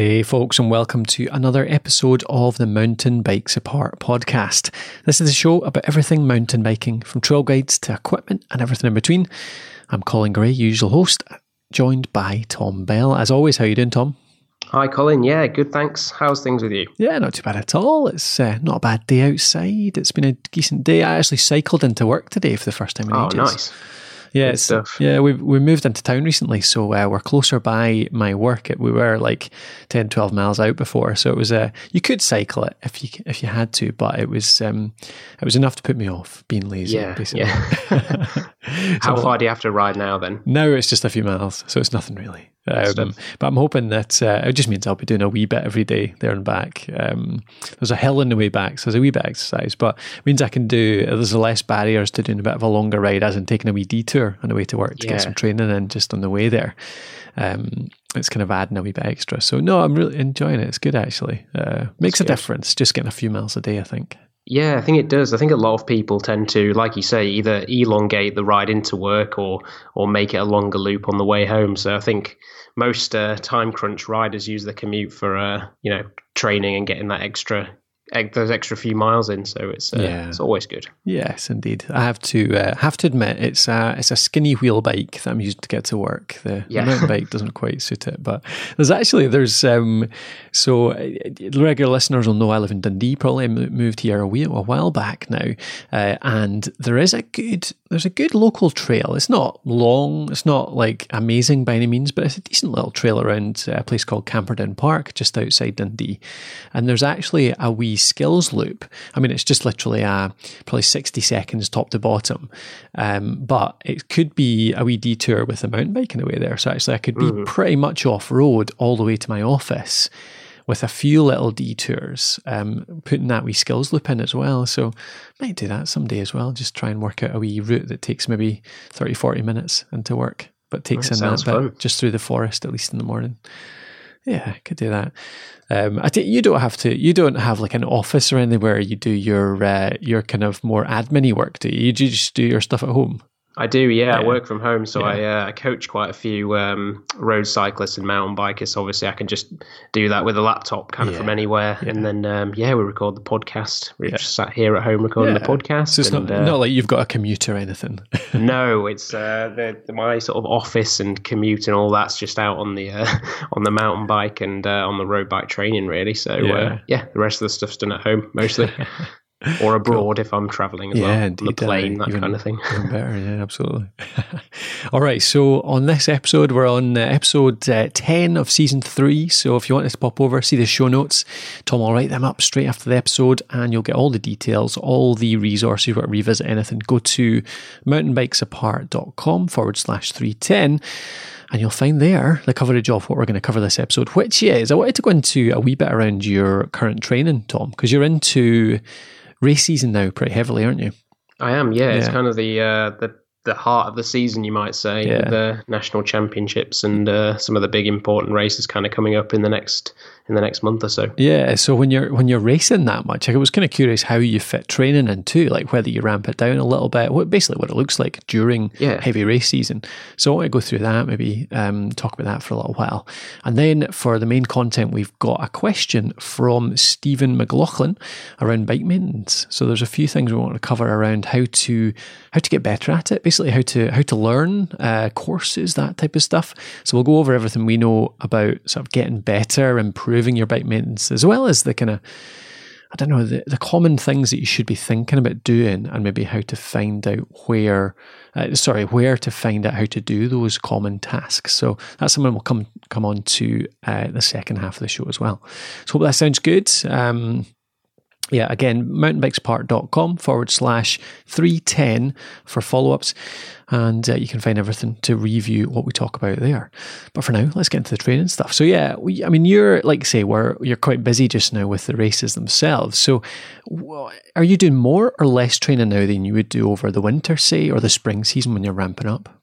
Hey, folks, and welcome to another episode of the Mountain Bikes Apart podcast. This is a show about everything mountain biking, from trail guides to equipment and everything in between. I'm Colin Gray, usual host, joined by Tom Bell. As always, how you doing, Tom? Hi, Colin. Yeah, good. Thanks. How's things with you? Yeah, not too bad at all. It's uh, not a bad day outside. It's been a decent day. I actually cycled into work today for the first time in oh, ages. Oh, nice. Yeah, stuff. Yeah, we we moved into town recently, so uh, we're closer by my work. We were like 10, 12 miles out before, so it was a. Uh, you could cycle it if you if you had to, but it was um, it was enough to put me off being lazy. Yeah, basically. yeah. How so, far do you have to ride now? Then now it's just a few miles, so it's nothing really. Um, but I'm hoping that uh, it just means I'll be doing a wee bit every day there and back. Um, there's a hill in the way back, so there's a wee bit of exercise, but it means I can do, there's less barriers to doing a bit of a longer ride as in taking a wee detour on the way to work to yeah. get some training in just on the way there. Um, it's kind of adding a wee bit extra. So, no, I'm really enjoying it. It's good actually. Uh, makes a good. difference just getting a few miles a day, I think. Yeah, I think it does. I think a lot of people tend to, like you say, either elongate the ride into work or or make it a longer loop on the way home. So I think most uh, time crunch riders use the commute for uh, you know training and getting that extra those extra few miles in. So it's uh, yeah. it's always good. Yes, indeed. I have to uh, have to admit it's a it's a skinny wheel bike that I'm using to get to work. The, yeah. mountain bike doesn't quite suit it, but there's actually there's um so uh, regular listeners will know I live in Dundee. Probably moved here a, wee, a while back now, uh, and there is a good there's a good local trail. It's not long. It's not like amazing by any means, but it's a decent little trail around a place called Camperdown Park, just outside Dundee. And there's actually a wee skills loop. I mean, it's just literally a probably 60 seconds top to bottom. Um, but it could be a wee detour with a mountain bike in the way there. So actually, I could be mm. pretty much off road all the way to my office with a few little detours, um, putting that wee skills loop in as well. So might do that someday as well. Just try and work out a wee route that takes maybe 30, 40 minutes into work, but takes that in that bit fun. just through the forest, at least in the morning. Yeah, I could do that. Um, I think you don't have to. You don't have like an office or anywhere you do your uh, your kind of more admin work. Do you? You just do your stuff at home. I do, yeah. yeah. I work from home, so yeah. I, uh, I coach quite a few um, road cyclists and mountain bikers. Obviously, I can just do that with a laptop, kind of from anywhere. And then, um, yeah, we record the podcast. We're just sat here at home recording the podcast. So it's and, not, uh, not like you've got a commute or anything. no, it's uh, the, the, my sort of office and commute and all that's just out on the uh, on the mountain bike and uh, on the road bike training, really. So yeah. yeah, the rest of the stuff's done at home mostly. or abroad if I'm traveling as yeah, well, indeed, on the plane, that even, kind of thing. Better, yeah, absolutely. All right, so on this episode, we're on uh, episode uh, 10 of season three. So if you want to pop over, see the show notes, Tom will write them up straight after the episode and you'll get all the details, all the resources. If you to revisit anything, go to mountainbikesapart.com forward slash 310 and you'll find there the coverage of what we're going to cover this episode, which is I wanted to go into a wee bit around your current training, Tom, because you're into race season now pretty heavily, aren't you? I am. Yeah, yeah. it's kind of the uh, the the heart of the season, you might say. Yeah. The national championships and uh, some of the big important races kind of coming up in the next in the next month or so. Yeah. So when you're when you're racing that much, I was kind of curious how you fit training into, like whether you ramp it down a little bit, what basically what it looks like during yeah. heavy race season. So I want to go through that, maybe um, talk about that for a little while, and then for the main content, we've got a question from Stephen McLaughlin around bike maintenance. So there's a few things we want to cover around how to how to get better at it, basically how to how to learn uh, courses, that type of stuff. So we'll go over everything we know about sort of getting better, improving your bike maintenance, as well as the kind of I don't know, the, the common things that you should be thinking about doing and maybe how to find out where, uh, sorry, where to find out how to do those common tasks. So that's something we'll come, come on to uh, the second half of the show as well. So hope that sounds good. Um, yeah, again, mountainbikesapart.com forward slash 310 for follow ups. And uh, you can find everything to review what we talk about there. But for now, let's get into the training stuff. So, yeah, we, I mean, you're, like say, we're, you're quite busy just now with the races themselves. So, are you doing more or less training now than you would do over the winter, say, or the spring season when you're ramping up?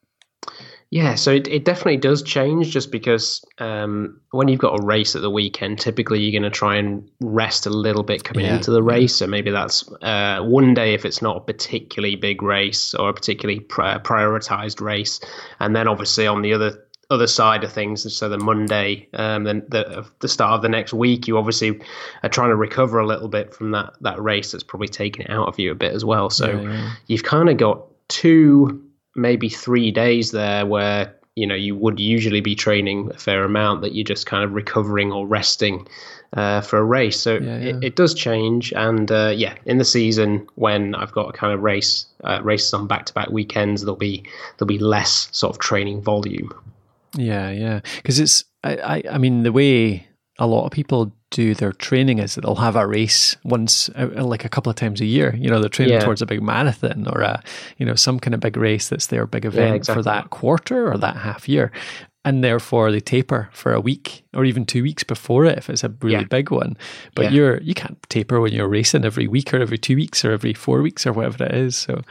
Yeah, so it, it definitely does change just because um, when you've got a race at the weekend, typically you're going to try and rest a little bit coming yeah. into the race. So maybe that's uh, one day if it's not a particularly big race or a particularly pri- prioritized race. And then obviously on the other other side of things. So the Monday, um, then the the start of the next week, you obviously are trying to recover a little bit from that that race that's probably taken it out of you a bit as well. So yeah, yeah. you've kind of got two, maybe three days there where you know you would usually be training a fair amount that you're just kind of recovering or resting uh, for a race. So yeah, yeah. It, it, does change, and uh, yeah, in the season when I've got a kind of race uh, races on back to back weekends, there'll be there'll be less sort of training volume. Yeah, yeah, because it's I, I I mean the way a lot of people do their training is that they'll have a race once, uh, like a couple of times a year. You know, they're training yeah. towards a big marathon or a, you know, some kind of big race that's their big event yeah, exactly. for that quarter or that half year and therefore they taper for a week or even two weeks before it if it's a really yeah. big one. But you're you can't taper when you're racing every week or every two weeks or every four weeks or whatever it is. So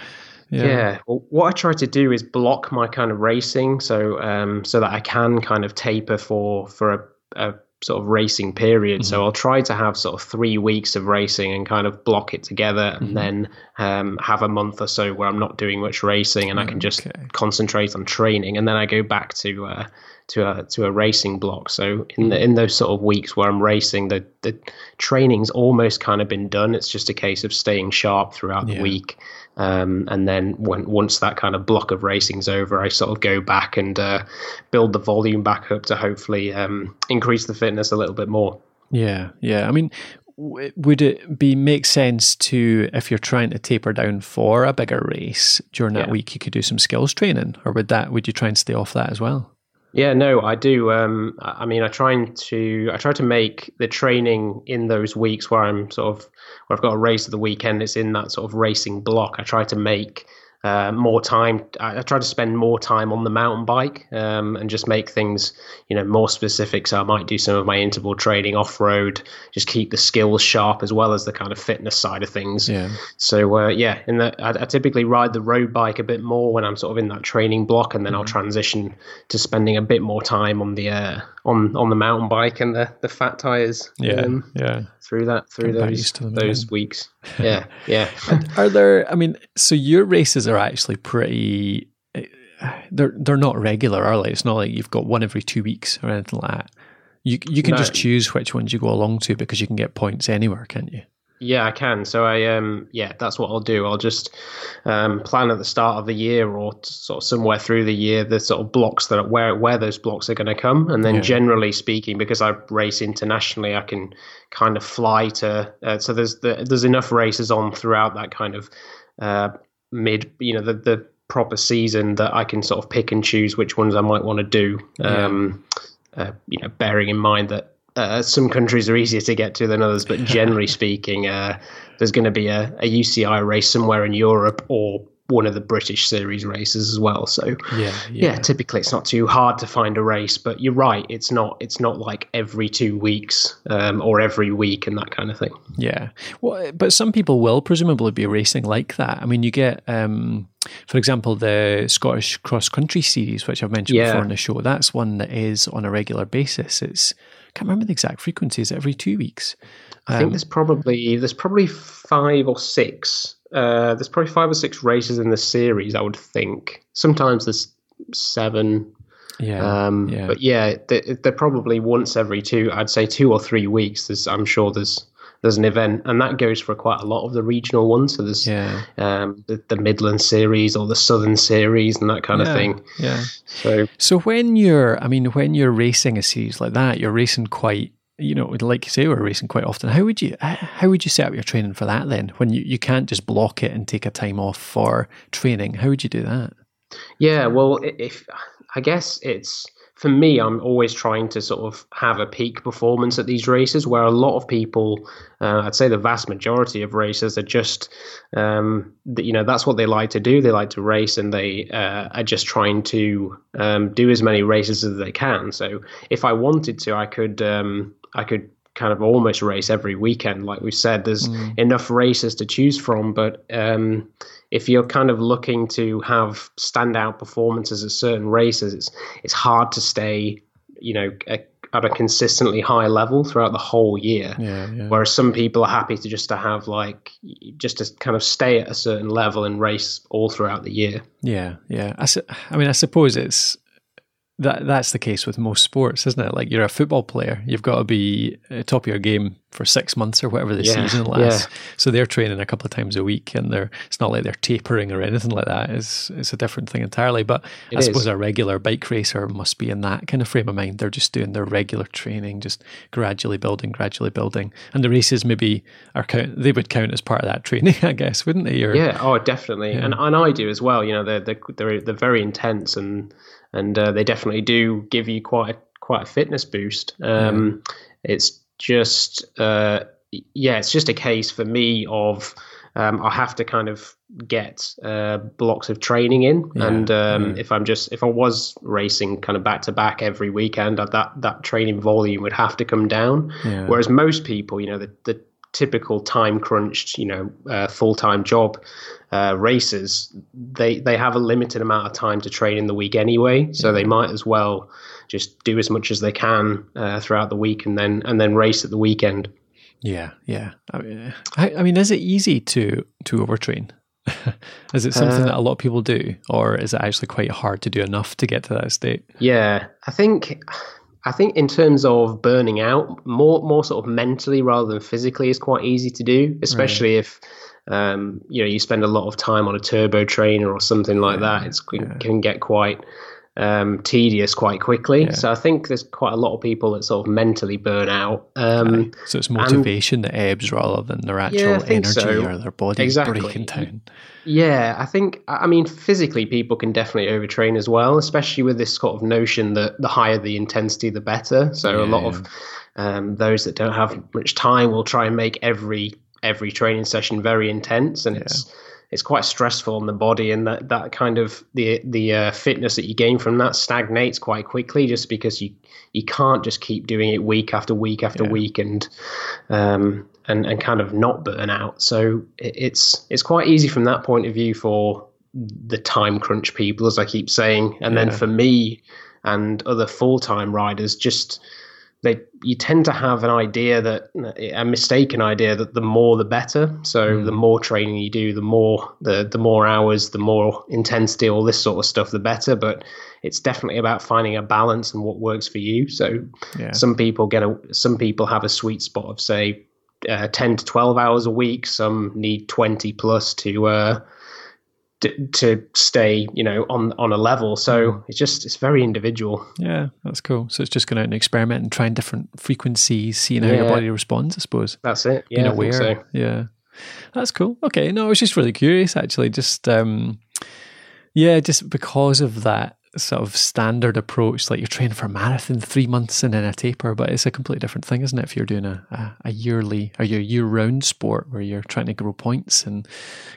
yeah. yeah. Well, what I try to do is block my kind of racing so um so that I can kind of taper for for a, a sort of racing period. Mm-hmm. So I'll try to have sort of three weeks of racing and kind of block it together, and mm-hmm. then um, have a month or so where I'm not doing much racing and I can just okay. concentrate on training, and then I go back to uh, to a to a racing block. So in the in those sort of weeks where I'm racing, the the training's almost kind of been done. It's just a case of staying sharp throughout yeah. the week. Um, and then when once that kind of block of racing's over, I sort of go back and uh, build the volume back up to hopefully um, increase the fitness a little bit more. Yeah, yeah. I mean, would it be make sense to if you're trying to taper down for a bigger race during that yeah. week, you could do some skills training, or would that would you try and stay off that as well? Yeah, no, I do. Um, I mean, I try to I try to make the training in those weeks where I'm sort of where I've got a race of the weekend. It's in that sort of racing block. I try to make uh, more time. I, I, try to spend more time on the mountain bike um, and just make things, you know, more specific. So I might do some of my interval training off road, just keep the skills sharp as well as the kind of fitness side of things. Yeah. So uh, yeah, in that I, I, typically ride the road bike a bit more when I'm sort of in that training block, and then mm-hmm. I'll transition to spending a bit more time on the uh, on on the mountain bike and the the fat tires. Yeah. Um, yeah through that through those those weeks. Yeah, yeah. are there? I mean, so your races are actually pretty. Eh, they're they're not regular, are they? It's not like you've got one every two weeks or anything like that. You you can no. just choose which ones you go along to because you can get points anywhere, can't you? Yeah, I can. So I um yeah, that's what I'll do. I'll just um, plan at the start of the year or sort of somewhere through the year the sort of blocks that are, where where those blocks are going to come, and then yeah. generally speaking, because I race internationally, I can kind of fly to. Uh, so there's the, there's enough races on throughout that kind of uh, mid, you know, the the proper season that I can sort of pick and choose which ones I might want to do. Um, yeah. uh, you know, bearing in mind that uh, some countries are easier to get to than others, but generally speaking, uh, there's going to be a, a, UCI race somewhere in Europe or one of the British series races as well. So yeah, yeah, yeah, typically it's not too hard to find a race, but you're right, it's not it's not like every two weeks um, or every week and that kind of thing. Yeah, well, but some people will presumably be racing like that. I mean, you get. Um, for example, the Scottish Cross Country Series, which I've mentioned yeah. before on the show, that's one that is on a regular basis. It's can't remember the exact frequency. Is it every two weeks? I um, think there's probably there's probably five or six. Uh, there's probably five or six races in the series. I would think. Sometimes there's seven. Yeah, um, yeah. But yeah, they're, they're, probably once every two. I'd say two or three weeks. There's, I'm sure there's there's an event, and that goes for quite a lot of the regional ones. So there's yeah. um, the, the Midland series or the Southern series and that kind yeah, of thing. Yeah. So so when you're, I mean, when you're racing a series like that, you're racing quite. You know, like you say, we're racing quite often. How would you how would you set up your training for that then? When you, you can't just block it and take a time off for training, how would you do that? Yeah, well, if I guess it's for me, I'm always trying to sort of have a peak performance at these races where a lot of people, uh, I'd say the vast majority of racers are just, um, you know, that's what they like to do. They like to race and they uh, are just trying to um, do as many races as they can. So if I wanted to, I could, um, I could kind of almost race every weekend. Like we said, there's mm. enough races to choose from, but um, if you're kind of looking to have standout performances at certain races, it's, it's hard to stay, you know, a, at a consistently high level throughout the whole year. Yeah, yeah. Whereas some people are happy to just to have like just to kind of stay at a certain level and race all throughout the year. Yeah, yeah. I, su- I mean, I suppose it's that that's the case with most sports, isn't it? Like you're a football player, you've got to be top of your game for six months or whatever the yeah, season lasts. Yeah. So they're training a couple of times a week, and they're it's not like they're tapering or anything like that. It's it's a different thing entirely. But it I is. suppose a regular bike racer must be in that kind of frame of mind. They're just doing their regular training, just gradually building, gradually building, and the races maybe are count. They would count as part of that training, I guess, wouldn't they? Or, yeah. Oh, definitely. Yeah. And and I do as well. You know, they're they're they're, they're very intense and and uh, they definitely do give you quite a, quite a fitness boost. Um, It's just uh, yeah, it's just a case for me of um, I have to kind of get uh, blocks of training in, yeah, and um, yeah. if I'm just if I was racing kind of back to back every weekend, uh, that that training volume would have to come down. Yeah. Whereas most people, you know, the, the typical time crunched, you know, uh, full time job uh, racers, they they have a limited amount of time to train in the week anyway, so they might as well just do as much as they can uh, throughout the week and then and then race at the weekend. Yeah, yeah. I mean, I, I mean is it easy to to overtrain? is it something that a lot of people do, or is it actually quite hard to do enough to get to that state? Yeah, I think I think in terms of burning out, more more sort of mentally rather than physically is quite easy to do, especially right. if um, you know you spend a lot of time on a turbo trainer or something like yeah, that. It's, it yeah. can get quite um, tedious quite quickly. Yeah. So I think there's quite a lot of people that sort of mentally burn out. Um, So it's motivation and, that ebbs rather than their actual yeah, energy so. or their body exactly. breaking down. Yeah, I think I mean physically people can definitely overtrain as well, especially with this sort of notion that the higher the intensity, the better. So yeah, a lot of um, those that don't have much time will try and make every every training session very intense, and it's it's quite stressful on the body, and that that kind of the the uh, fitness that you gain from that stagnates quite quickly, just because you you can't just keep doing it week after week after yeah. week, and um and and kind of not burn out. So it, it's it's quite easy from that point of view for the time crunch people, as I keep saying, and yeah. then for me and other full time riders, just they you tend to have an idea that a mistaken idea that the more the better. So mm. the more training you do, the more the the more hours, the more intensity, all this sort of stuff, the better. But it's definitely about finding a balance and what works for you. So yeah. some people get a some people have a sweet spot of say uh, 10 to 12 hours a week some need 20 plus to uh, to stay, you know, on on a level. So mm. it's just it's very individual. Yeah, that's cool. So it's just going out and experiment and trying different frequencies, seeing how yeah. your body responds. I suppose that's it. Yeah, Being aware. So. Yeah, that's cool. Okay, no, I was just really curious, actually. Just um, yeah, just because of that sort of standard approach, like you're training for a marathon three months and then a taper, but it's a completely different thing, isn't it? If you're doing a, a, a yearly or your year round sport where you're trying to grow points and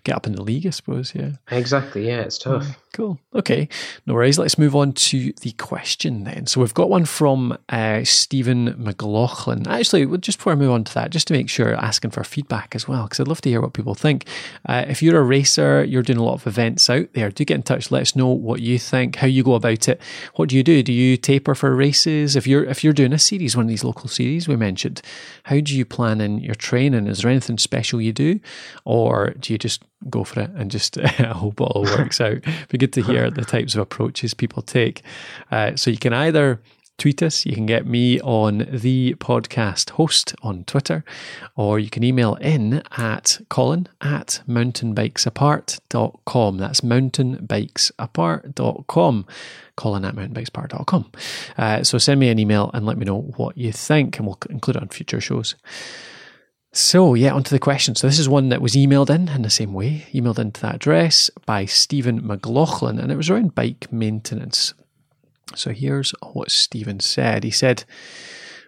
get up in the league, I suppose. Yeah. Exactly. Yeah, it's tough. Mm. Cool. Okay. No worries. Let's move on to the question then. So we've got one from uh, Stephen McLaughlin. Actually, just before I move on to that, just to make sure, asking for feedback as well, because I'd love to hear what people think. Uh, if you're a racer, you're doing a lot of events out there, do get in touch. Let us know what you think, how you go about it. What do you do? Do you taper for races? If you're if you're doing a series, one of these local series we mentioned, how do you plan in your training? Is there anything special you do, or do you just go for it and just I hope it all works out? Be good to hear the types of approaches people take. Uh, so you can either tweet us. You can get me on the podcast host on Twitter, or you can email in at colin at mountainbikesapart.com. That's mountainbikesapart.com. Colin at mountainbikesapart.com. Uh, so send me an email and let me know what you think, and we'll include it on future shows. So, yeah, onto the question. So, this is one that was emailed in in the same way, emailed into that address by Stephen McLaughlin, and it was around bike maintenance. So here's what Stephen said. He said,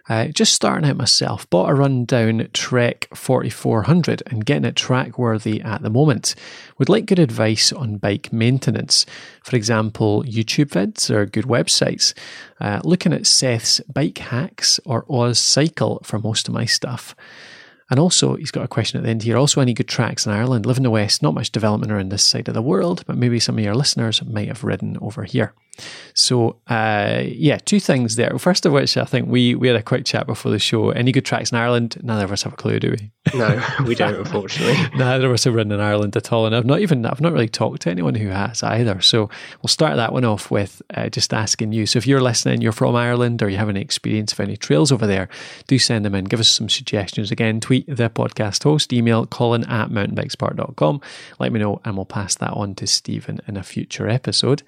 uh, just starting out myself, bought a rundown Trek 4400 and getting it track worthy at the moment. Would like good advice on bike maintenance. For example, YouTube vids or good websites. Uh, looking at Seth's Bike Hacks or Oz Cycle for most of my stuff. And also, he's got a question at the end here. Also, any good tracks in Ireland? Live in the West, not much development around this side of the world, but maybe some of your listeners might have ridden over here. So, uh, yeah, two things there. First of which, I think we we had a quick chat before the show. Any good tracks in Ireland? Neither of us have a clue, do we? No, we don't, unfortunately. Neither of us have ridden in Ireland at all, and I've not even I've not really talked to anyone who has either. So we'll start that one off with uh, just asking you. So if you're listening, you're from Ireland, or you have any experience of any trails over there, do send them in. Give us some suggestions. Again, tweet the podcast host, email colin at mountainbikesapart.com. Let me know, and we'll pass that on to Stephen in a future episode.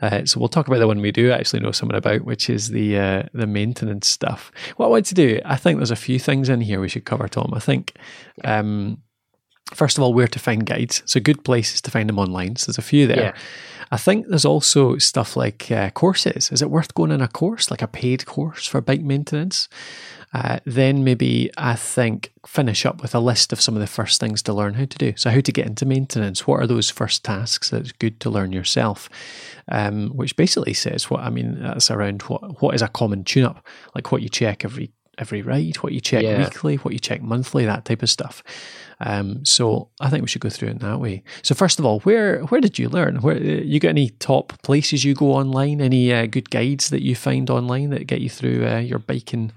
Uh, so we'll talk about the one we do actually know something about, which is the uh, the maintenance stuff. What I want to do, I think there's a few things in here we should cover, Tom. I think. Um, first of all, where to find guides. So good places to find them online. So there's a few there. Yeah. I think there's also stuff like uh, courses. Is it worth going on a course, like a paid course for bike maintenance? Uh, then maybe I think finish up with a list of some of the first things to learn how to do. So how to get into maintenance? What are those first tasks that's good to learn yourself? Um, which basically says what I mean. That's around what what is a common tune-up, like what you check every every ride, what you check yeah. weekly, what you check monthly, that type of stuff. Um, so I think we should go through it that way. So first of all, where where did you learn? Where you got any top places you go online? Any uh, good guides that you find online that get you through uh, your biking,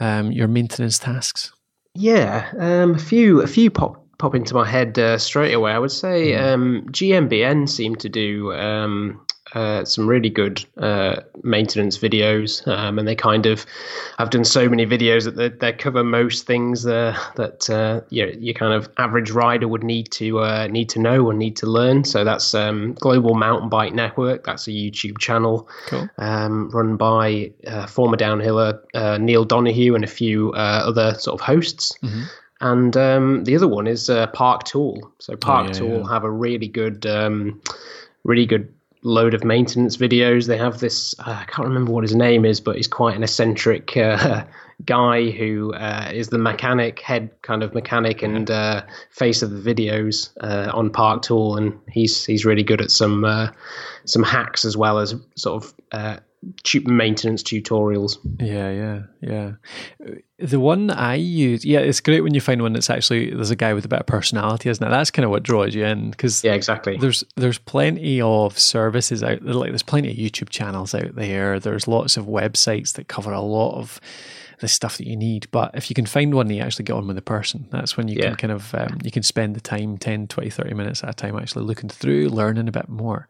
um, your maintenance tasks? Yeah, um, a few a few pop pop into my head uh, straight away. I would say hmm. um, GMBN seemed to do um, uh, some really good uh, maintenance videos, um, and they kind of have done so many videos that they, they cover most things uh, that uh, you your kind of average rider would need to uh, need to know or need to learn. So that's um, Global Mountain Bike Network. That's a YouTube channel cool. um, run by uh, former downhiller Neil Donoghue and a few other sort of hosts. Mm-hmm. And um, the other one is Park Tool. So Park oh, yeah, Tool yeah. have a really good, um, really good load of maintenance videos. They have this, uh, I can't remember what his name is, but he's quite an eccentric uh, guy who uh, is the mechanic, head kind of mechanic and uh, face of the videos uh, on Park Tool. And he's he's really good at some uh, some hacks as well as sort of maintenance tutorials. Yeah, yeah, yeah. The one I use, yeah, it's great when you find one that's actually there's a guy with a bit of personality, isn't it? That's kind of what draws you in because yeah, exactly. There's there's plenty of services out there, like there's plenty of YouTube channels out there. There's lots of websites that cover a lot of the stuff that you need. But if you can find one that you actually get on with the person, that's when you yeah. can kind of um, you can spend the time 10, 20, 30 minutes at a time actually looking through, learning a bit more.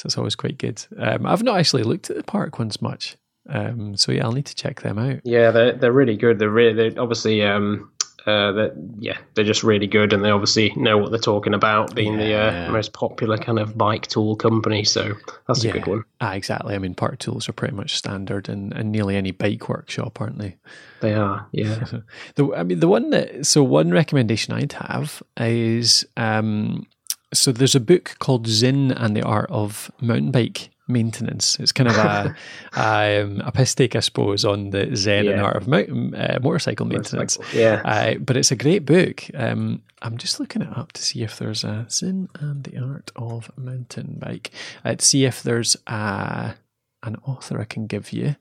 So it's always quite good. Um, I've not actually looked at the park ones much. Um, so yeah, I'll need to check them out. Yeah, they're they're really good. They're really they're obviously um, uh, that yeah, they're just really good, and they obviously know what they're talking about, being yeah, the uh, most popular kind of bike tool company. So that's yeah. a good one. Ah, exactly. I mean, park tools are pretty much standard in, in nearly any bike workshop, aren't they? They are. Yeah. the I mean, the one that so one recommendation I'd have is um, so there's a book called Zen and the Art of Mountain Bike Maintenance. It's kind of a um, a piss take, I suppose, on the Zen yeah. and Art of mountain, uh, Motorcycle Maintenance. Motorcycle. Yeah, uh, but it's a great book. Um, I'm just looking it up to see if there's a Zen and the Art of Mountain Bike. Uh, to see if there's a an author I can give you.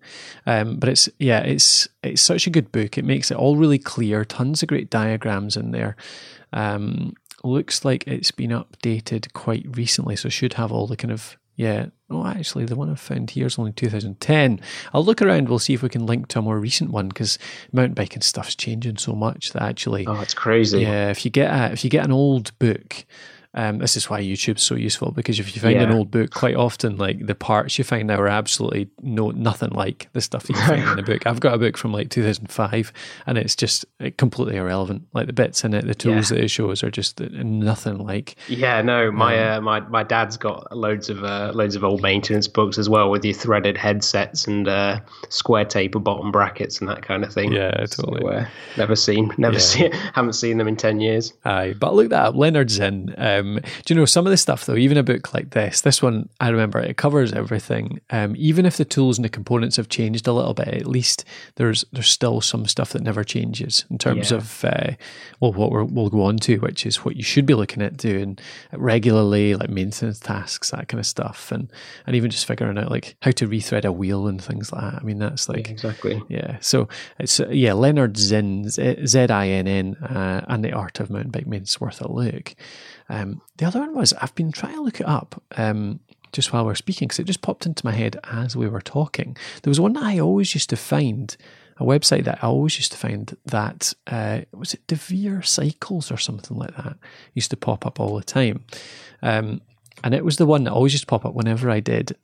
Um, but it's yeah, it's it's such a good book. It makes it all really clear. Tons of great diagrams in there. Um, looks like it's been updated quite recently, so should have all the kind of yeah. Oh, actually, the one I found here is only 2010. I'll look around. We'll see if we can link to a more recent one because mountain biking stuff's changing so much that actually. Oh, it's crazy. Yeah, if you get a, if you get an old book um, this is why YouTube's so useful because if you find yeah. an old book, quite often like the parts you find now are absolutely no nothing like the stuff you find in the book. I've got a book from like 2005, and it's just completely irrelevant. Like the bits in it, the tools yeah. that it shows are just nothing like. Yeah, no, my um, uh, my my dad's got loads of uh, loads of old maintenance books as well with your threaded headsets and uh, square taper bottom brackets and that kind of thing. Yeah, totally. So, uh, never seen, never yeah. seen, haven't seen them in ten years. Aye, but look that up. Lennard Zinn. Um, do you know some of the stuff though? Even a book like this, this one I remember it covers everything. Um, even if the tools and the components have changed a little bit, at least there's there's still some stuff that never changes in terms yeah. of uh, well what we will go on to, which is what you should be looking at doing regularly, like maintenance tasks, that kind of stuff, and and even just figuring out like how to rethread a wheel and things like that. I mean, that's like yeah, exactly yeah. So it's uh, yeah, Lennard Zinn Z I N N uh, and the art of mountain bike maintenance worth a look. Um, the other one was I've been trying to look it up. Um, just while we are speaking because it just popped into my head as we were talking. There was one that I always used to find a website that I always used to find that uh, was it Devere Cycles or something like that used to pop up all the time. Um, and it was the one that always used to pop up whenever I did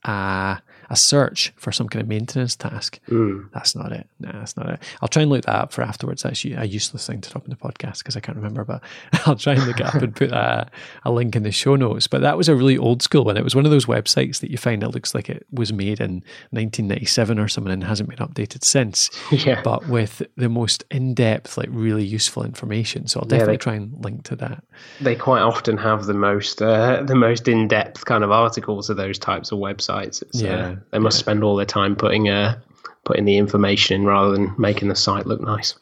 a search for some kind of maintenance task. Mm. That's not it. No, that's not it. I'll try and look that up for afterwards. That's a useless thing to drop in the podcast because I can't remember, but I'll try and look it up and put a, a, link in the show notes. But that was a really old school one. It was one of those websites that you find that looks like it was made in 1997 or something and hasn't been updated since. Yeah. But with the most in depth, like really useful information. So I'll definitely yeah, they, try and link to that. They quite often have the most uh, the most in depth kind of articles of those types of websites. It's, uh, yeah, uh, they must yeah. spend all their time putting uh, putting the information in rather than making the site look nice.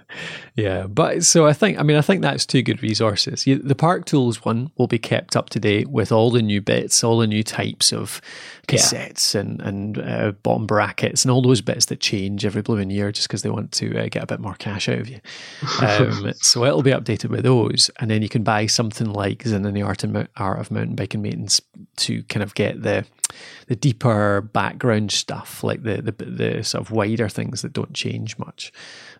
yeah, but so I think I mean I think that's two good resources. The Park Tools one will be kept up to date with all the new bits, all the new types of cassettes yeah. and and uh, bottom brackets and all those bits that change every blooming year just because they want to uh, get a bit more cash out of you. Um, so it'll be updated with those, and then you can buy something like Zen and the Art and Art of Mountain Biking Maintenance to kind of get the the deeper background stuff, like the, the the sort of wider things that don't change much.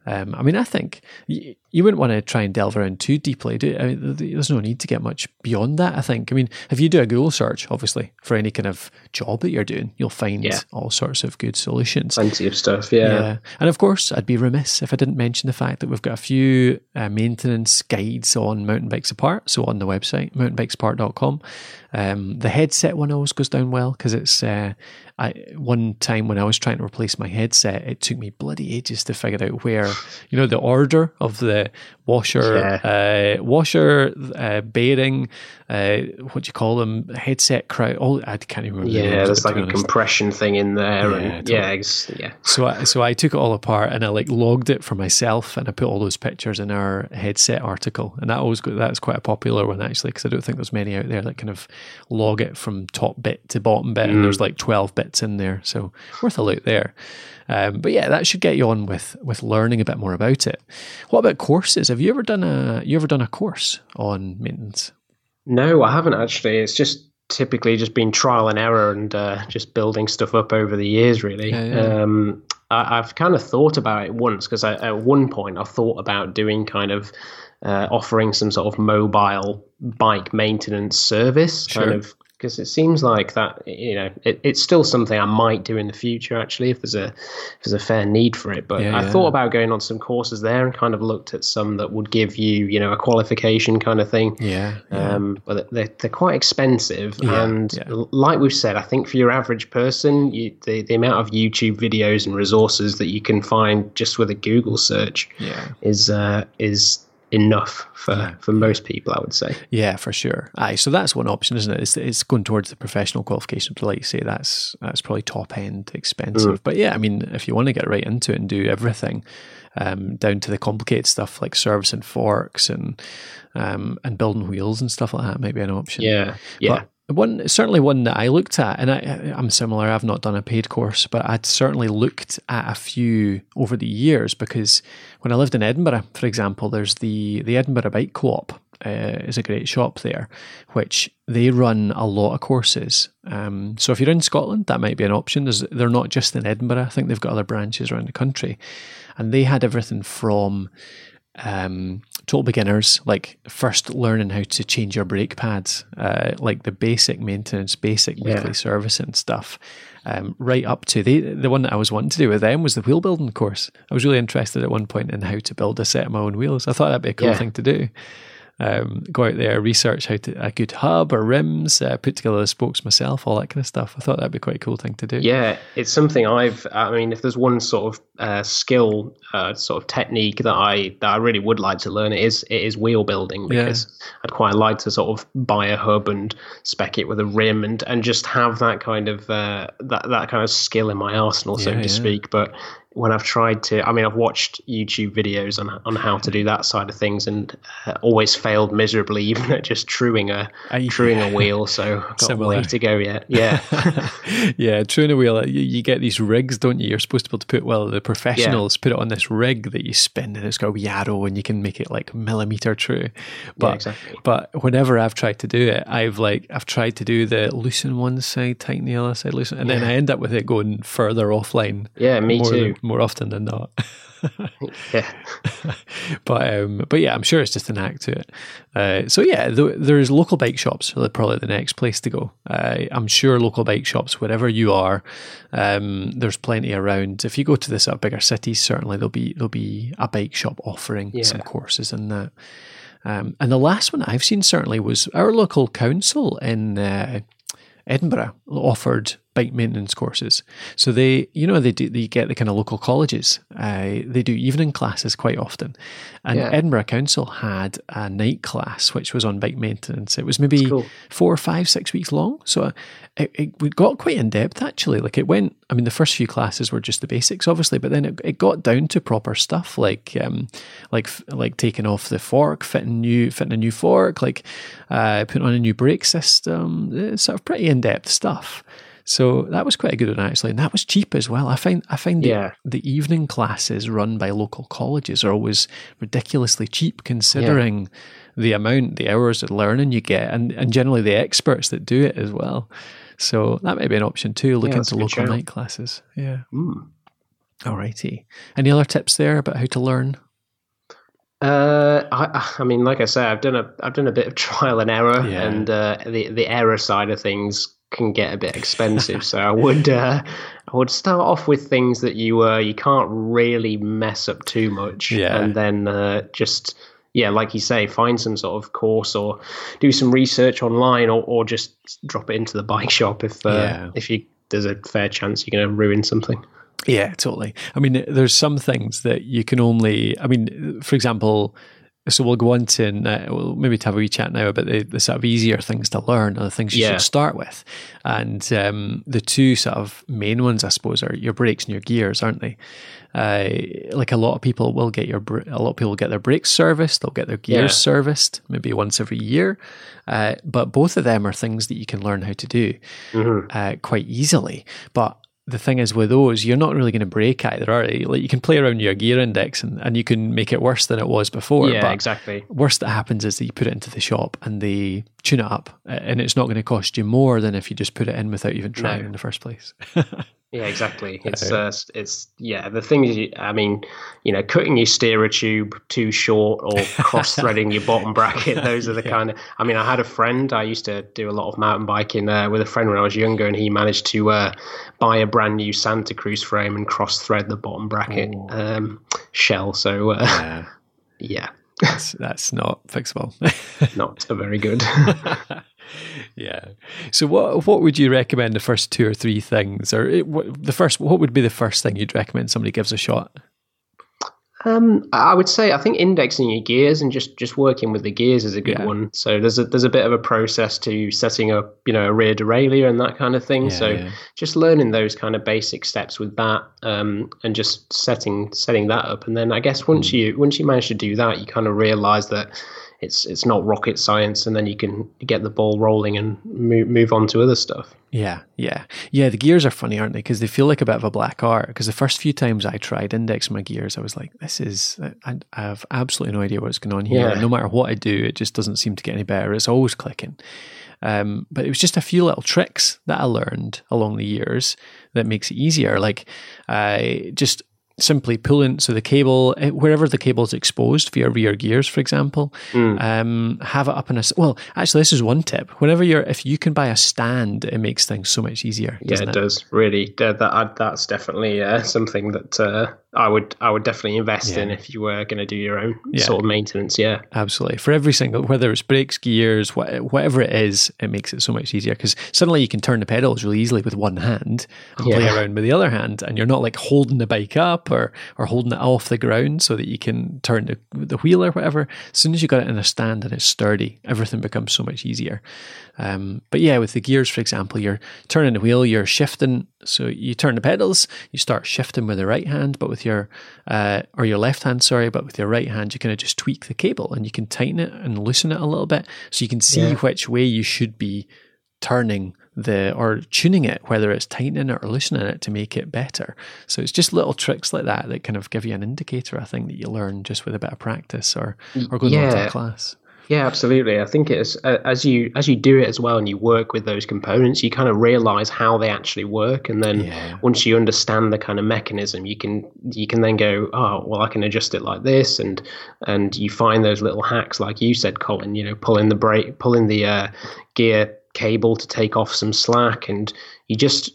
Um, I mean, I think you, you wouldn't want to try and delve around too deeply. Do I mean, there's no need to get much beyond that. I think. I mean, if you do a Google search, obviously for any kind of job that you're doing, you'll find yeah. all sorts of good solutions. Plenty of stuff, yeah. yeah. And of course, I'd be remiss if I didn't mention the fact that we've got a few uh, maintenance guides on Mountain Bikes Apart. So on the website, mountainbikesapart.com. Um, the headset one always goes down well because it's uh, I, one time when I was trying to replace my headset, it took me bloody ages to figure out where, you know, the order of the washer, yeah. uh, washer, uh, bearing, uh, what do you call them, headset crowd. All I can't even remember. Yeah, there's like a compression thing in there, yeah, and totally. yeah, yeah. So I, so I took it all apart and I like logged it for myself, and I put all those pictures in our headset article, and that always that's quite a popular one actually because I don't think there's many out there that kind of log it from top bit to bottom bit, mm. and there's like twelve bits in there. So worth a look there. Um, but yeah, that should get you on with with learning a bit more about it. What about courses? Have you ever done a you ever done a course on maintenance? No, I haven't actually. It's just typically just been trial and error and uh, just building stuff up over the years. Really, yeah, yeah. Um, I, have kind of thought about it once because at one point I thought about doing kind of uh, offering some sort of mobile bike maintenance service, sure. kind of because it seems like that you know it, it's still something I might do in the future actually if there's a if there's a fair need for it. But yeah, I yeah. thought about going on some courses there and kind of looked at some that would give you you know a qualification kind of thing. Yeah. yeah. Um, but they're they're quite expensive and like we've said, I think for your average person, you, the the amount of YouTube videos and resources that you can find just with a Google search yeah. is uh, is enough for, for most people, I would say. Yeah, for sure. Aye, so that's one option, isn't it? It's, it's going towards the professional qualification. But like you say, that's that's probably top end expensive. Mm. But yeah, I mean, if you want to get right into it and do everything, um, down to the complicated stuff like servicing forks and um, and building wheels and stuff like that, might be an option. Yeah, yeah. But one certainly one that I looked at, and I, I'm similar. I've not done a paid course, but I'd certainly looked at a few over the years because when I lived in Edinburgh, for example, there's the the Edinburgh Bike Co-op uh, is a great shop there, which they run a lot of courses. Um, so if you're in Scotland, that might be an option. There's, they're not just in Edinburgh. I think they've got other branches around the country, and they had everything from um, total beginners, like first learning how to change your brake pads, uh, like the basic maintenance, basic yeah. weekly servicing stuff, um, right up to the the one that I was wanting to do with them was the wheel building course. I was really interested at one point in how to build a set of my own wheels. I thought that'd be a cool yeah. thing to do um, go out there, research how to a good hub or rims, uh, put together the spokes myself, all that kind of stuff. I thought that'd be quite a cool thing to do. Yeah, it's something I've. I mean, if there's one sort of uh, skill, uh, sort of technique that I that I really would like to learn, it is it is wheel building because yeah. I'd quite like to sort of buy a hub and spec it with a rim and and just have that kind of uh, that that kind of skill in my arsenal, so yeah, to yeah. speak. But when I've tried to, I mean, I've watched YouTube videos on on how to do that side of things, and uh, always failed miserably, even at just truing a truing a wheel. So I've got Similar. a way to go yet. Yeah, yeah, truing a wheel. You, you, get these rigs, don't you? You're supposed to be able to put well, the professionals yeah. put it on this rig that you spin, and it's got a wee arrow, and you can make it like millimeter true. But yeah, exactly. but whenever I've tried to do it, I've like I've tried to do the loosen one side, tighten the other side, loosen, and yeah. then I end up with it going further offline. Yeah, me too. Than, more often than not. yeah, but um, but yeah, I'm sure it's just an act to it. Uh, so yeah, th- there's local bike shops. Are probably the next place to go. Uh, I'm sure local bike shops, wherever you are, um, there's plenty around. If you go to the sort of bigger cities, certainly there'll be there'll be a bike shop offering yeah. some courses in that. Um, and the last one I've seen certainly was our local council in uh, Edinburgh offered bike maintenance courses. So they, you know, they do they get the kind of local colleges. Uh, they do evening classes quite often, and yeah. Edinburgh Council had a night class which was on bike maintenance. It was maybe cool. four or five, six weeks long. So it, it got quite in depth actually. Like it went. I mean, the first few classes were just the basics, obviously, but then it, it got down to proper stuff like um, like like taking off the fork, fitting new fitting a new fork, like uh, putting on a new brake system. It's sort of pretty in depth stuff. So that was quite a good one actually, and that was cheap as well. I find I find yeah. the, the evening classes run by local colleges are always ridiculously cheap considering yeah. the amount, the hours of learning you get, and and generally the experts that do it as well. So that may be an option too. Look yeah, into local night classes. Yeah. Mm. Alrighty. Any other tips there about how to learn? Uh, I, I mean, like I say, I've done a I've done a bit of trial and error, yeah. and uh, the the error side of things can get a bit expensive. so I would uh, I would start off with things that you uh, you can't really mess up too much, yeah. and then uh, just yeah, like you say, find some sort of course or do some research online, or, or just drop it into the bike shop if uh, yeah. if you there's a fair chance you're going to ruin something. Yeah, totally. I mean, there's some things that you can only. I mean, for example so we'll go on to and uh, we'll maybe have a wee chat now about the, the sort of easier things to learn or the things you yeah. should start with. And um, the two sort of main ones, I suppose, are your brakes and your gears, aren't they? Uh, like a lot of people will get your a lot of people get their brakes serviced, they'll get their gears yeah. serviced maybe once every year. Uh, but both of them are things that you can learn how to do mm-hmm. uh, quite easily. But the thing is with those, you're not really going to break either, are you? Like you can play around your gear index and, and you can make it worse than it was before. Yeah, exactly. Worst that happens is that you put it into the shop and they tune it up, and it's not going to cost you more than if you just put it in without even trying no. in the first place. Yeah, exactly. It's uh, it's yeah. The thing is, I mean, you know, cutting your steerer tube too short or cross threading your bottom bracket. Those are the yeah. kind of. I mean, I had a friend. I used to do a lot of mountain biking uh, with a friend when I was younger, and he managed to uh, buy a brand new Santa Cruz frame and cross thread the bottom bracket um, shell. So uh, yeah. yeah. That's, that's not fixable. not very good yeah. So what what would you recommend the first two or three things, or it, what, the first? What would be the first thing you'd recommend somebody gives a shot? Um, I would say I think indexing your gears and just, just working with the gears is a good yeah. one. So there's a there's a bit of a process to setting up you know a rear derailleur and that kind of thing. Yeah, so yeah. just learning those kind of basic steps with that, um, and just setting setting that up, and then I guess once mm. you once you manage to do that, you kind of realize that it's it's not rocket science, and then you can get the ball rolling and move move on to other stuff. Yeah, yeah, yeah. The gears are funny, aren't they? Because they feel like a bit of a black art. Because the first few times I tried index my gears, I was like, "This is I, I have absolutely no idea what's going on here. Yeah. No matter what I do, it just doesn't seem to get any better. It's always clicking." Um, but it was just a few little tricks that I learned along the years that makes it easier. Like, I just simply pulling so the cable eh, wherever the cable is exposed for your rear gears for example mm. um, have it up in a well actually this is one tip whenever you're if you can buy a stand it makes things so much easier yeah it, it, does really that, that's definitely uh, something that uh, I would I would definitely invest yeah. in if you were going to do your own yeah. sort of maintenance. Yeah, absolutely. For every single, whether it's brakes, gears, whatever it is, it makes it so much easier because suddenly you can turn the pedals really easily with one hand and yeah. play around with the other hand, and you're not like holding the bike up up or or holding it off the ground so that you can turn the, the wheel or whatever. As soon as you got it in a stand and it's sturdy, everything becomes so much easier. Um, but yeah, with the gears, for example, you're turning the wheel, you're shifting. So you turn the pedals, you start shifting with the right hand, but with your uh, or your left hand, sorry, but with your right hand, you kind of just tweak the cable and you can tighten it and loosen it a little bit, so you can see yeah. which way you should be turning the or tuning it, whether it's tightening it or loosening it to make it better. So it's just little tricks like that that kind of give you an indicator. I think that you learn just with a bit of practice or or going yeah. to class. Yeah, absolutely. I think it's as you as you do it as well, and you work with those components, you kind of realize how they actually work, and then yeah. once you understand the kind of mechanism, you can you can then go, oh, well, I can adjust it like this, and and you find those little hacks, like you said, Colin. You know, pulling the brake, pulling the uh, gear cable to take off some slack, and you just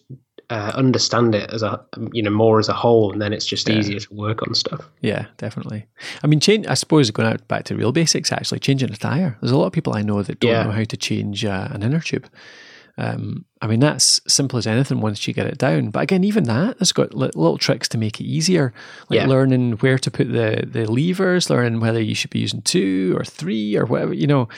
uh, understand it as a you know more as a whole, and then it's just yeah. easier to work on stuff. Yeah, definitely. I mean, change. I suppose going out back to real basics, actually changing a tire. There's a lot of people I know that don't yeah. know how to change uh, an inner tube. Um, I mean, that's simple as anything once you get it down. But again, even that has got little tricks to make it easier, like yeah. learning where to put the, the levers, learning whether you should be using two or three or whatever. You know,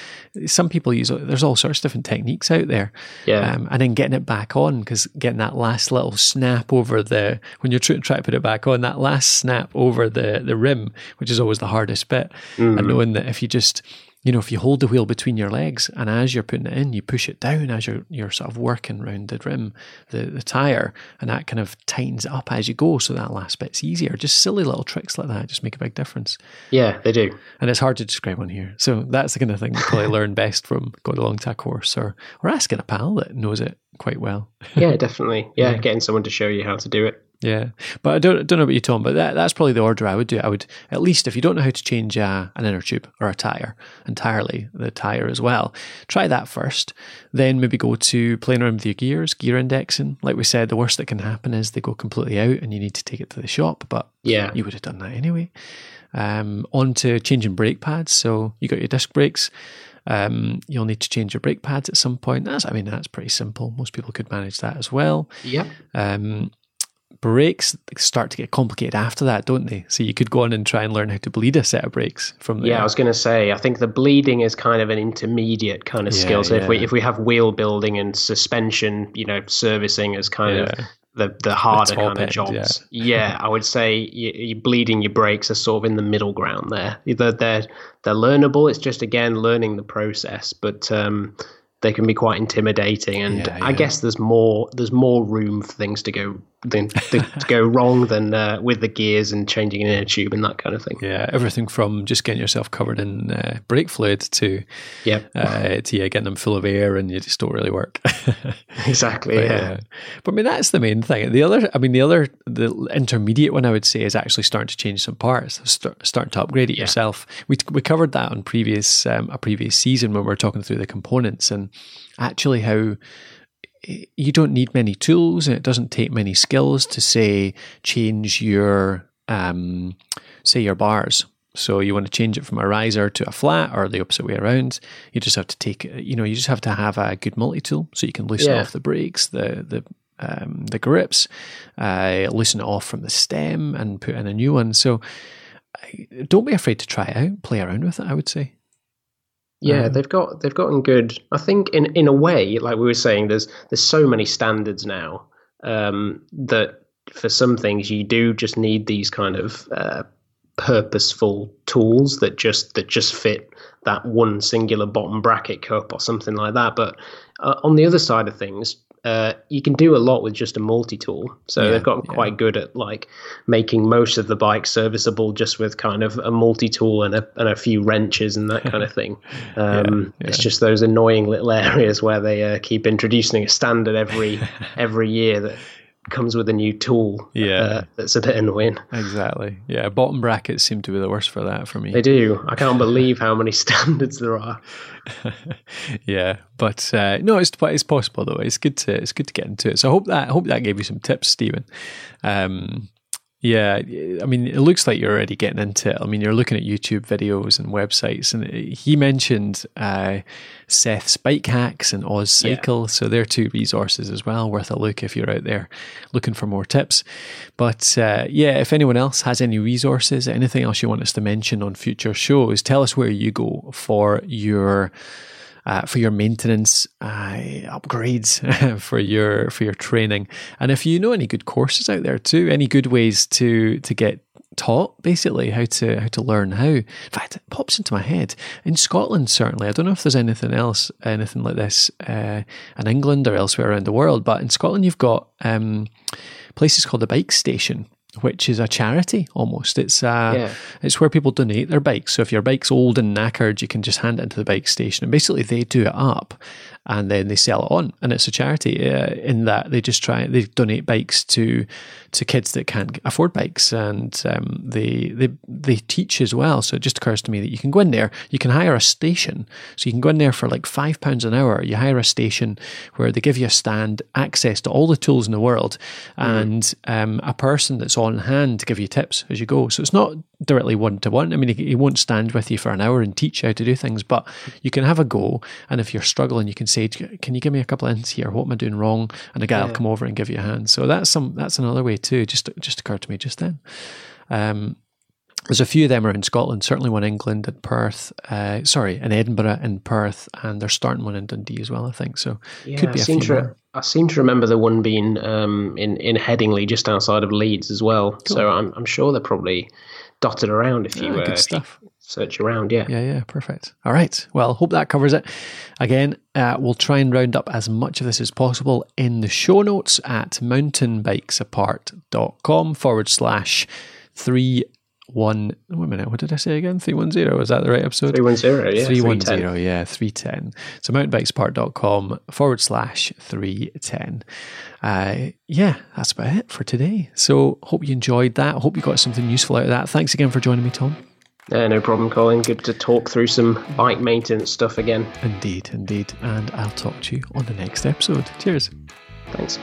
some people use, there's all sorts of different techniques out there. Yeah. Um, and then getting it back on, because getting that last little snap over the, when you're trying to put it back on, that last snap over the, the rim, which is always the hardest bit. Mm. And knowing that if you just, you know, if you hold the wheel between your legs and as you're putting it in, you push it down as you're, you're sort of working around the rim, the, the tire, and that kind of tightens it up as you go. So that last bit's easier. Just silly little tricks like that just make a big difference. Yeah, they do. And it's hard to describe on here. So that's the kind of thing you probably learn best from going along to a course or, or asking a pal that knows it quite well. yeah, definitely. Yeah, yeah, getting someone to show you how to do it. Yeah, but I don't don't know about you, Tom. But that, that's probably the order I would do. I would at least if you don't know how to change uh, an inner tube or a tire entirely, the tire as well, try that first. Then maybe go to playing around with your gears, gear indexing. Like we said, the worst that can happen is they go completely out and you need to take it to the shop. But yeah, you would have done that anyway. Um, on to changing brake pads. So you got your disc brakes. Um, you'll need to change your brake pads at some point. That's, I mean, that's pretty simple. Most people could manage that as well. Yeah. Um, brakes start to get complicated after that, don't they? So you could go on and try and learn how to bleed a set of brakes from there. Yeah, I was going to say, I think the bleeding is kind of an intermediate kind of yeah, skill. So yeah. if we if we have wheel building and suspension, you know, servicing as kind yeah. of the the harder the kind of jobs. Yeah. I would say you, are bleeding your brakes are sort of in the middle ground there. They're they're they're learnable. It's just again learning the process, but um, they can be quite intimidating and yeah, yeah. i guess there's more there's more room for things to go than to go wrong than uh, with the gears and changing an inner tube and that kind of thing. Yeah everything from just getting yourself covered in uh, brake fluid to yeah uh, to yeah, getting them full of air and you just don't really work. Exactly but, yeah. but i mean that's the main thing. The other i mean the other the intermediate one i would say is actually starting to change some parts start, starting to upgrade it yourself. We, we covered that on previous um, a previous season when we were talking through the components and actually how you don't need many tools and it doesn't take many skills to say change your um, say your bars. So you want to change it from a riser to a flat or the opposite way around. You just have to take you know you just have to have a good multi-tool so you can loosen yeah. off the brakes the the um, the grips uh, loosen it off from the stem and put in a new one. So don't be afraid to try it out play around with it i would say yeah, um, they've got they've gotten good. I think in in a way, like we were saying, there's there's so many standards now um, that for some things you do just need these kind of uh, purposeful tools that just that just fit that one singular bottom bracket cup or something like that. But uh, on the other side of things, uh, you can do a lot with just a multi-tool. So yeah, they've gotten yeah. quite good at like making most of the bike serviceable just with kind of a multi-tool and a, and a few wrenches and that kind of thing. Um, yeah, it's just those annoying little areas where they uh, keep introducing a standard every every year that comes with a new tool. Yeah, uh, that's a bit annoying. Exactly. Yeah, bottom brackets seem to be the worst for that for me. They do. I can't believe how many standards there are. yeah, but uh, no, it's it's possible though. It's good to it's good to get into it. So I hope that I hope that gave you some tips, Stephen. Um, Yeah, I mean, it looks like you're already getting into it. I mean, you're looking at YouTube videos and websites, and he mentioned uh, Seth's Bike Hacks and Oz Cycle, yeah. so they're two resources as well, worth a look if you're out there looking for more tips. But uh, yeah, if anyone else has any resources, anything else you want us to mention on future shows, tell us where you go for your uh, for your maintenance uh, upgrades for your for your training. And if you know any good courses out there too, any good ways to to get taught basically how to how to learn how. In fact, it pops into my head in Scotland. Certainly, I don't know if there's anything else, anything like this uh, in England or elsewhere around the world. But in Scotland, you've got um, places called the Bike Station, which is a charity almost. It's uh, yeah. it's where people donate their bikes. So if your bike's old and knackered, you can just hand it into the bike station, and basically they do it up and then they sell it on. And it's a charity uh, in that they just try they donate bikes to to kids that can't afford bikes, and um, they they they teach as well. So it just occurs to me that you can go in there, you can hire a station, so you can go in there for like five pounds an hour. You hire a station where they give you a stand, access to all the tools in the world, mm-hmm. and um, a person that's on hand to give you tips as you go. So it's not directly one to one. I mean, he, he won't stand with you for an hour and teach you how to do things, but you can have a go. And if you're struggling, you can "Can you give me a couple of hints here? What am I doing wrong?" And a guy yeah. will come over and give you a hand. So that's some that's another way too. Just just occurred to me just then. Um, there's a few of them around Scotland, certainly one in England and Perth, uh, sorry, in Edinburgh and Perth, and they're starting one in Dundee as well, I think. So yeah, could be a few to, more. I seem to remember the one being um, in, in Headingley, just outside of Leeds as well. Cool. So I'm, I'm sure they're probably dotted around if you, uh, if you search around. Yeah. Yeah, yeah, perfect. All right. Well, hope that covers it. Again, uh, we'll try and round up as much of this as possible in the show notes at mountainbikesapart.com forward slash three one wait a minute what did i say again 310 was that the right episode 310 yeah 310 yeah 310 so mountainbikesapart.com forward slash 310 uh, yeah that's about it for today so hope you enjoyed that hope you got something useful out of that thanks again for joining me tom yeah, no problem, Colin. Good to talk through some bike maintenance stuff again. Indeed, indeed. And I'll talk to you on the next episode. Cheers. Thanks.